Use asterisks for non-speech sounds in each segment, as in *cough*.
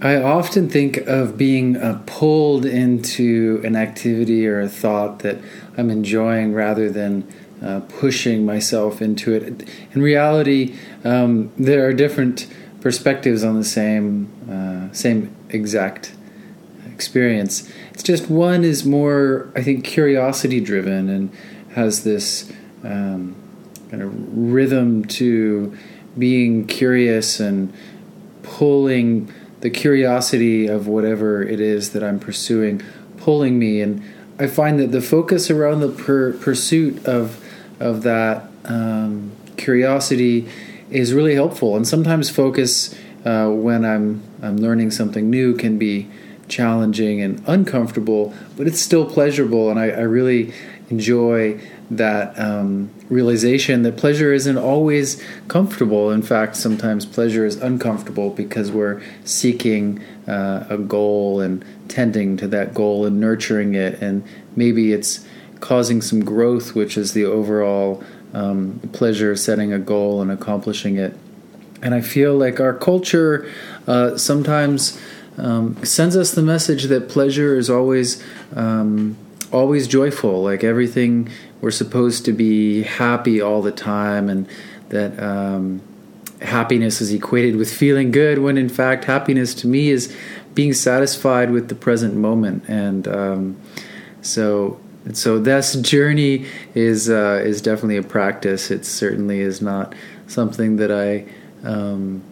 I often think of being uh, pulled into an activity or a thought that I'm enjoying rather than uh, pushing myself into it. In reality, um, there are different perspectives on the same uh, same exact experience. It's just one is more, I think, curiosity driven and has this um, kind of rhythm to being curious and pulling the curiosity of whatever it is that I'm pursuing, pulling me. And I find that the focus around the per- pursuit of of that um, curiosity is really helpful. And sometimes focus uh, when I'm I'm learning something new can be challenging and uncomfortable, but it's still pleasurable. And I, I really enjoy that um, realization that pleasure isn't always comfortable. In fact, sometimes pleasure is uncomfortable because we're seeking uh, a goal and tending to that goal and nurturing it, and maybe it's causing some growth, which is the overall um, pleasure of setting a goal and accomplishing it. And I feel like our culture uh, sometimes um, sends us the message that pleasure is always um, always joyful. Like everything, we're supposed to be happy all the time, and that um, happiness is equated with feeling good. When in fact, happiness to me is being satisfied with the present moment. And um, so, so this journey is uh, is definitely a practice. It certainly is not something that I. Um,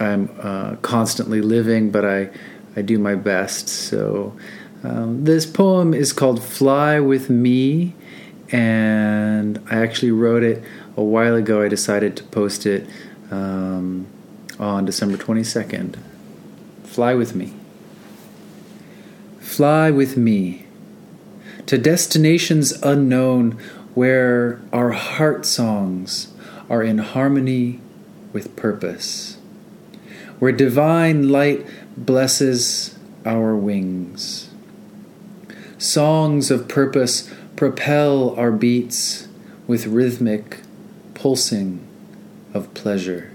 I'm uh, constantly living, but I, I do my best. So um, this poem is called Fly With Me, and I actually wrote it a while ago. I decided to post it um, on December 22nd. Fly with me. Fly with me to destinations unknown where our heart songs are in harmony with purpose, where divine light blesses our wings Songs of purpose propel our beats with rhythmic pulsing of pleasure.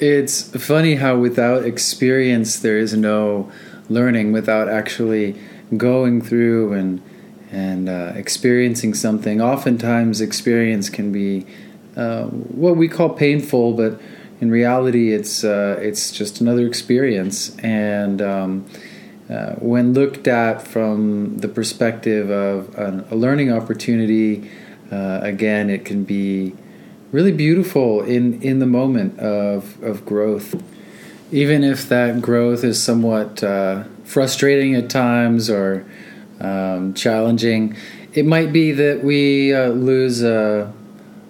It's funny how without experience there is no learning, without actually going through and and uh, experiencing something. Oftentimes, experience can be uh, what we call painful, but in reality, it's uh, it's just another experience, and um, uh, when looked at from the perspective of a, a learning opportunity, uh, again, it can be really beautiful in in the moment of of growth, even if that growth is somewhat uh, frustrating at times or um, challenging. It might be that we uh, lose a,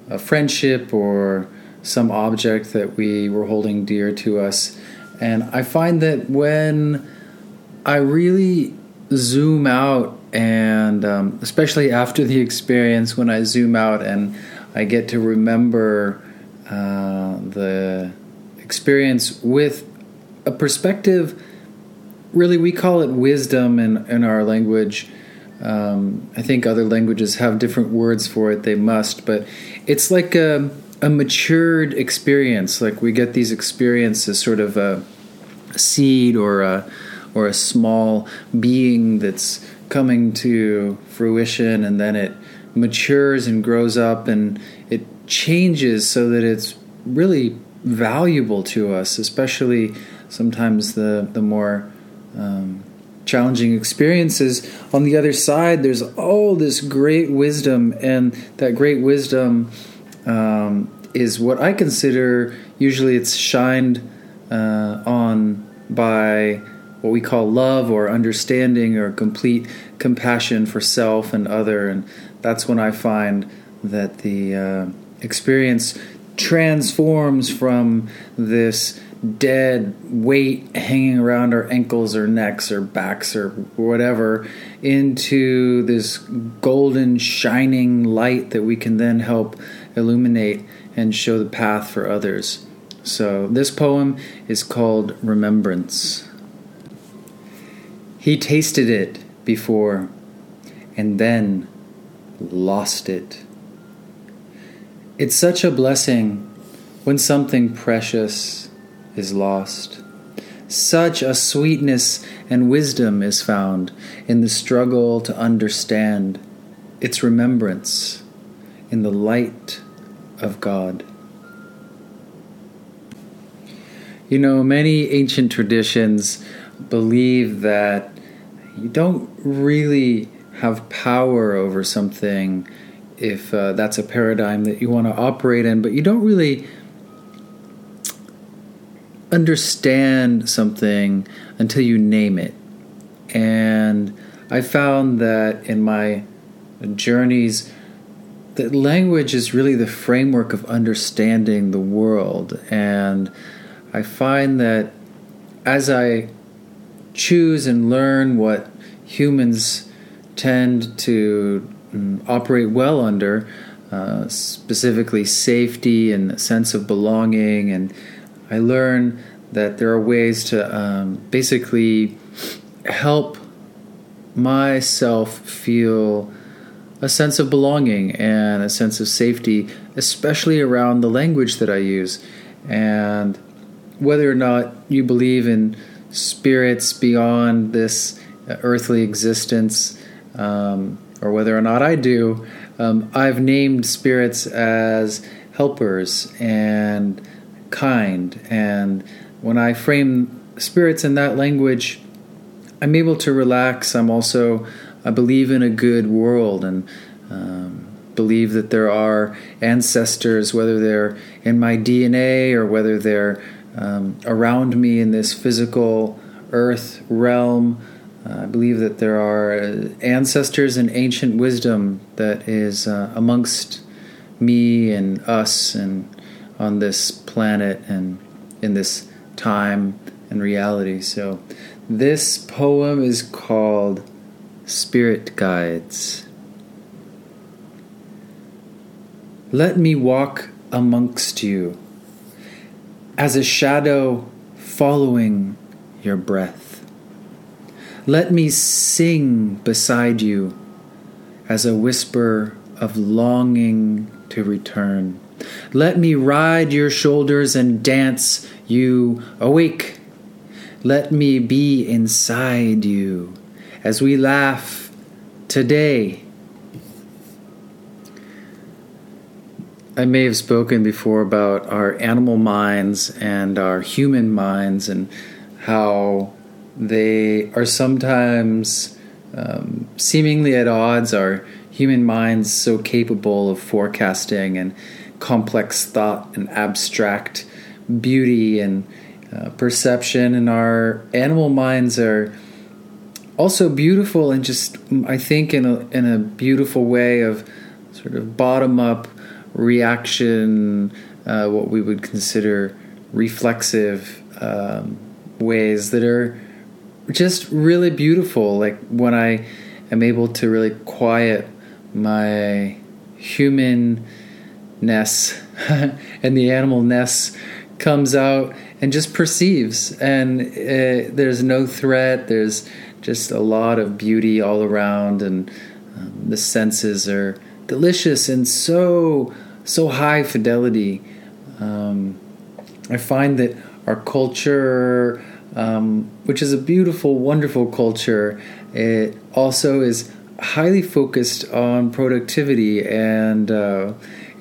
a friendship or some object that we were holding dear to us. And I find that when I really zoom out, and um, especially after the experience, when I zoom out and I get to remember uh, the experience with a perspective, really, we call it wisdom in, in our language. Um, I think other languages have different words for it, they must, but it's like a a matured experience. Like we get these experiences, sort of a seed or a or a small being that's coming to fruition, and then it matures and grows up, and it changes so that it's really valuable to us, especially sometimes the the more um, challenging experiences. On the other side, there's all this great wisdom, and that great wisdom um, is what I consider usually it's shined uh, on by what we call love or understanding or complete compassion for self and other. And that's when I find that the uh, experience transforms from this dead weight hanging around our ankles or necks or backs or whatever into this golden shining light that we can then help illuminate and show the path for others. So, this poem is called Remembrance. He tasted it before and then lost it. It's such a blessing when something precious is lost. Such a sweetness and wisdom is found in the struggle to understand its remembrance in the light of God. You know, many ancient traditions believe that you don't really have power over something if uh, that's a paradigm that you want to operate in, but you don't really understand something until you name it. And I found that in my journeys, that language is really the framework of understanding the world. And I find that as I choose and learn what humans tend to mm, operate well under, uh, specifically safety and sense of belonging. And I learn that there are ways to um, basically help myself feel a sense of belonging and a sense of safety, especially around the language that I use. And whether or not you believe in spirits beyond this earthly existence, um, or whether or not I do, um, I've named spirits as helpers and kind. And when I frame spirits in that language, I'm able to relax. I'm also, I believe in a good world and um, believe that there are ancestors, whether they're in my DNA or whether they're um, around me in this physical earth realm. Uh, I believe that there are uh, ancestors and ancient wisdom that is uh, amongst me and us and on this planet and in this time and reality. So, this poem is called Spirit Guides. Let me walk amongst you as a shadow following your breath. Let me sing beside you as a whisper of longing to return. Let me ride your shoulders and dance you awake. Let me be inside you as we laugh today I may have spoken before about our animal minds and our human minds and how they are sometimes um, seemingly at odds. Our human minds so capable of forecasting and complex thought and abstract beauty and uh, perception, and our animal minds are also beautiful and just I think in a in a beautiful way of sort of bottom up reaction, uh, what we would consider reflexive um, ways that are just really beautiful. Like when I am able to really quiet my humanness *laughs* and the animalness comes out and just perceives and uh, there's no threat there's just a lot of beauty all around and um, the senses are delicious and so so high fidelity. Um, I find that our culture, um, which is a beautiful, wonderful culture, it also is highly focused on productivity, and uh,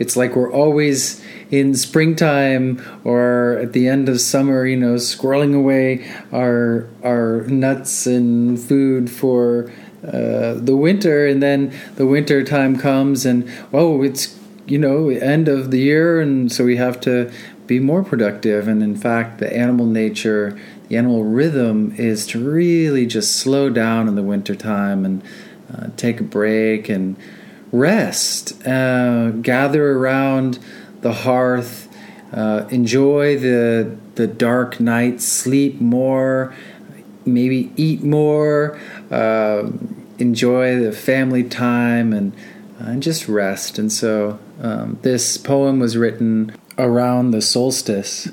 it's like we're always in springtime or at the end of summer, you know, squirreling away our our nuts and food for uh, the winter, and then the winter time comes, and oh, it's you know end of the year, and so we have to be more productive. And in fact, the animal nature, the animal rhythm, is to really just slow down in the winter time and uh, take a break and rest, uh, gather around the hearth, uh, enjoy the the dark night, sleep more, maybe eat more, uh, enjoy the family time, and and just rest. And so um, this poem was written around the solstice.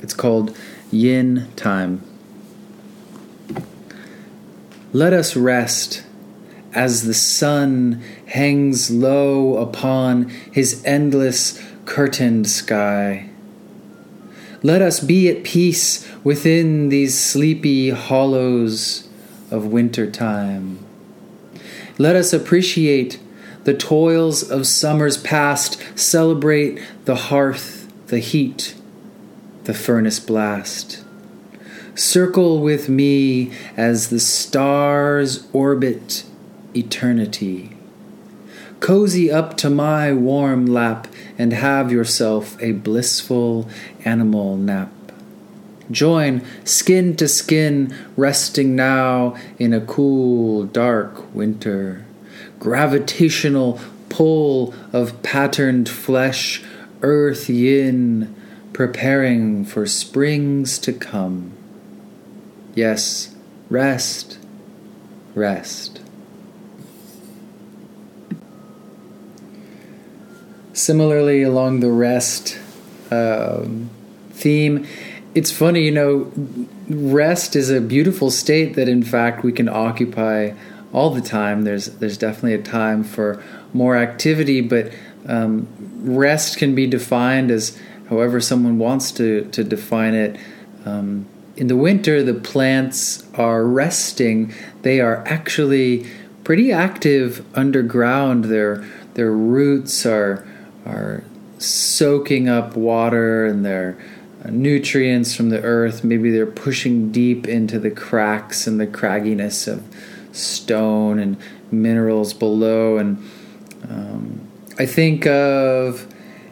It's called Yin Time. Let us rest as the sun hangs low upon his endless curtained sky. Let us be at peace within these sleepy hollows of winter time. Let us appreciate the toils of summers past, celebrate the hearth, the heat, the furnace blast. Circle with me as the stars orbit eternity. Cozy up to my warm lap and have yourself a blissful animal nap. Join skin to skin, resting now in a cool, dark winter. Gravitational pull of patterned flesh, earth yin, preparing for springs to come. Yes, rest, rest. Similarly, along the rest um, theme, it's funny, you know, rest is a beautiful state that, in fact, we can occupy all the time. There's there's definitely a time for more activity, but um, rest can be defined as however someone wants to to define it. Um, in the winter, the plants are resting. They are actually pretty active underground. Their their roots are are soaking up water and their nutrients from the earth. Maybe they're pushing deep into the cracks and the cragginess of stone and minerals below. And um, I think of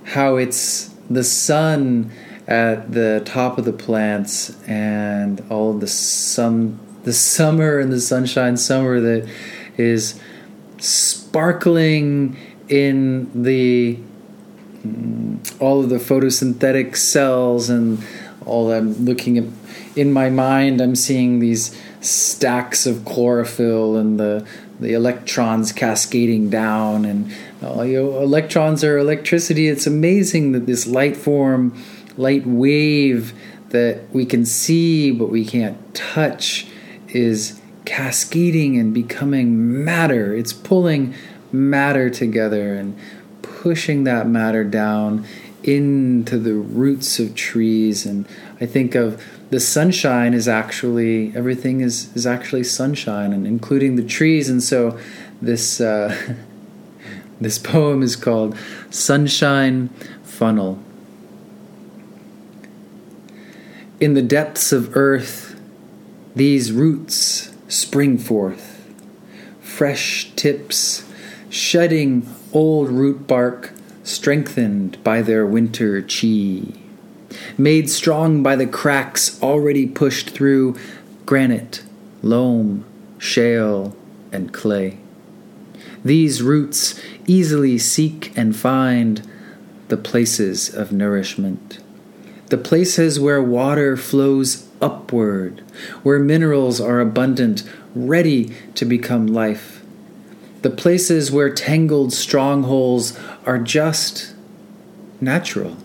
how it's the sun at the top of the plants and all the sun, the summer and the sunshine summer that is sparkling in the all of the photosynthetic cells and all I'm looking at in my mind I'm seeing these stacks of chlorophyll and the the electrons cascading down and uh, you know, electrons are electricity it's amazing that this light form light wave that we can see but we can't touch is cascading and becoming matter. It's pulling matter together and pushing that matter down into the roots of trees. And I think of the sunshine is actually everything is is actually sunshine, and including the trees. And so this uh, *laughs* this poem is called "Sunshine Funnel." In the depths of earth, these roots spring forth, fresh tips shedding old root bark, strengthened by their winter chi, made strong by the cracks already pushed through granite, loam, shale, and clay. These roots easily seek and find the places of nourishment the places where water flows upward, where minerals are abundant, ready to become life, the places where tangled strongholds are just natural.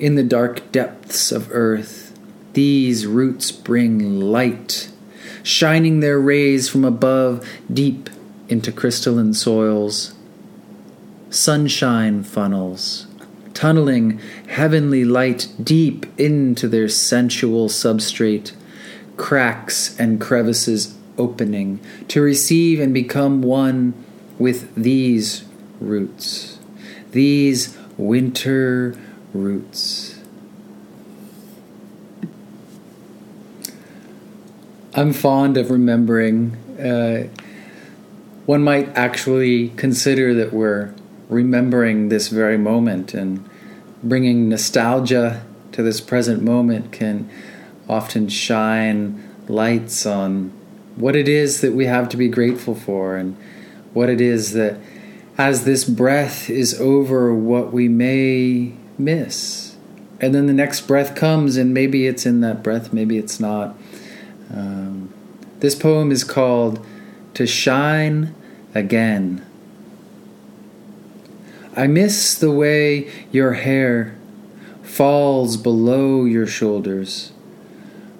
In the dark depths of earth, these roots bring light, shining their rays from above deep into crystalline soils. Sunshine funnels tunneling heavenly light deep into their sensual substrate, cracks and crevices opening to receive and become one with these roots, these winter roots. I'm fond of remembering. Uh, one might actually consider that we're remembering this very moment and bringing nostalgia to this present moment can often shine lights on what it is that we have to be grateful for and what it is that as this breath is over what we may miss. And then the next breath comes and maybe it's in that breath maybe it's not. Um, this poem is called to shine again. I miss the way your hair falls below your shoulders,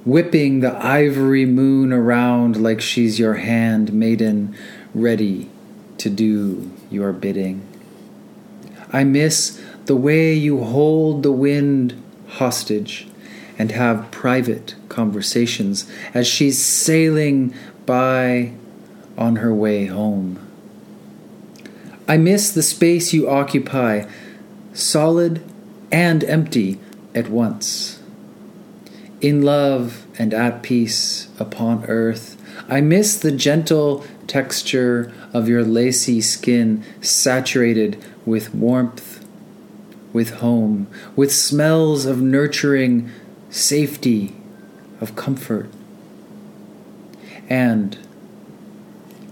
whipping the ivory moon around like she's your hand maiden, ready to do your bidding. I miss the way you hold the wind hostage and have private conversations as she's sailing by on her way home. I miss the space you occupy, solid and empty at once. In love and at peace upon earth, I miss the gentle texture of your lacy skin saturated with warmth, with home, with smells of nurturing safety, of comfort. And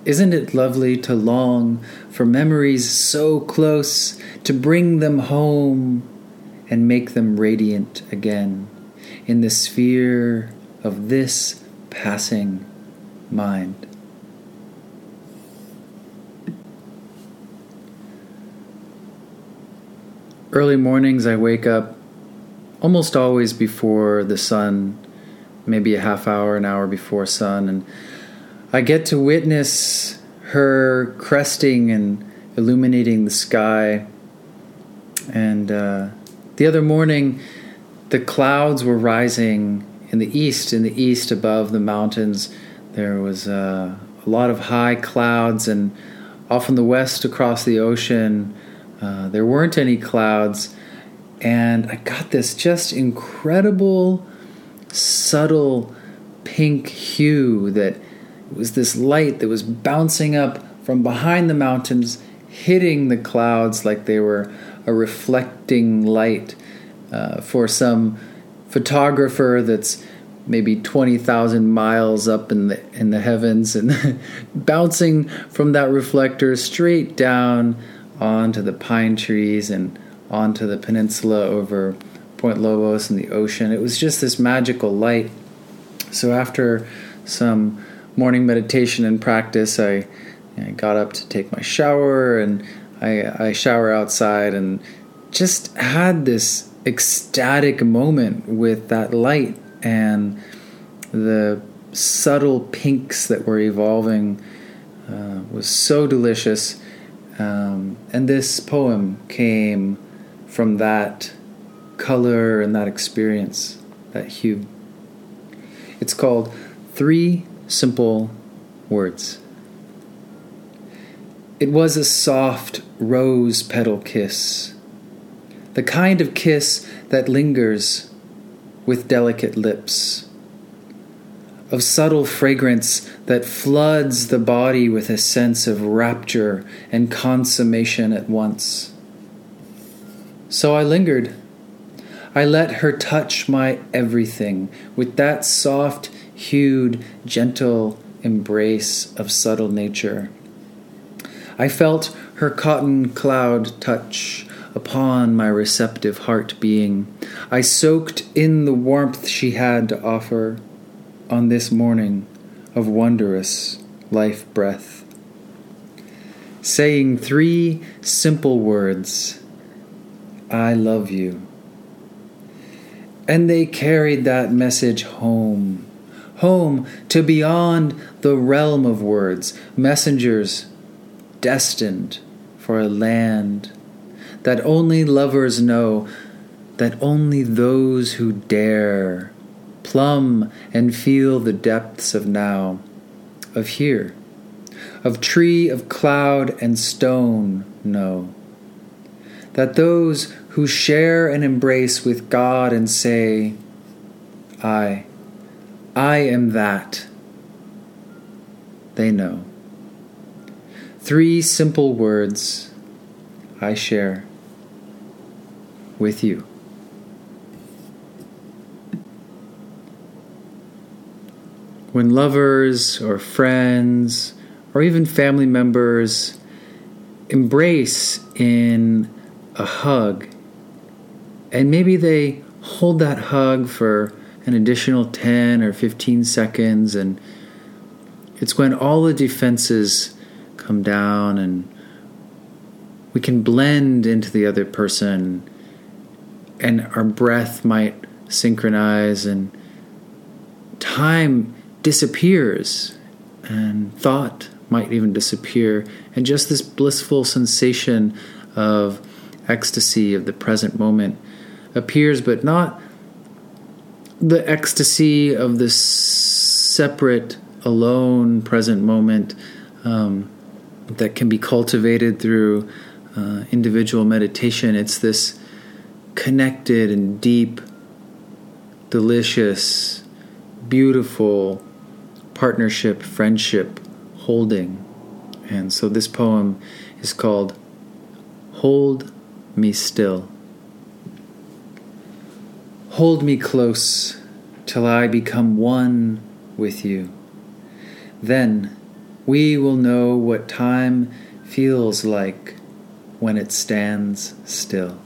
isn't it lovely to long for memories so close, to bring them home and make them radiant again in the sphere of this passing mind? Early mornings, I wake up almost always before the sun, maybe a half hour, an hour before sun, and I get to witness her cresting and illuminating the sky. And uh, the other morning, the clouds were rising in the east, in the east above the mountains. There was uh, a lot of high clouds, and off in the west across the ocean, uh, there weren't any clouds, and I got this just incredible, subtle pink hue that was this light that was bouncing up from behind the mountains, hitting the clouds like they were a reflecting light uh, for some photographer that's maybe 20,000 miles up in the in the heavens and *laughs* bouncing from that reflector straight down onto the pine trees and onto the peninsula over Point Lobos and the ocean. It was just this magical light. So after some morning meditation and practice, I, I got up to take my shower and I, I shower outside and just had this ecstatic moment with that light and the subtle pinks that were evolving uh, was so delicious. Um, and this poem came from that color and that experience, that hue. It's called Three Simple Words. It was a soft rose petal kiss, the kind of kiss that lingers with delicate lips of subtle fragrance that floods the body with a sense of rapture and consummation at once. So I lingered. I let her touch my everything with that soft hued, gentle embrace of subtle nature. I felt her cotton cloud touch upon my receptive heart being. I soaked in the warmth she had to offer on this morning of wondrous life breath. Saying three simple words I love you. And they carried that message home, home to beyond the realm of words, messengers destined for a land that only lovers know, that only those who dare plumb and feel the depths of now, of here, of tree, of cloud, and stone know. That those who share and embrace with God and say, I, I am that, they know. Three simple words I share with you. when lovers or friends or even family members embrace in a hug, and maybe they hold that hug for an additional 10 or 15 seconds, and it's when all the defenses come down and we can blend into the other person, and our breath might synchronize, and time disappears and thought might even disappear, and just this blissful sensation of ecstasy of the present moment appears, but not the ecstasy of this separate, alone present moment um, that can be cultivated through uh, individual meditation. It's this connected and deep, delicious, beautiful partnership, friendship, holding. And so this poem is called Hold Me Still. Hold me close till I become one with you. Then we will know what time feels like when it stands still.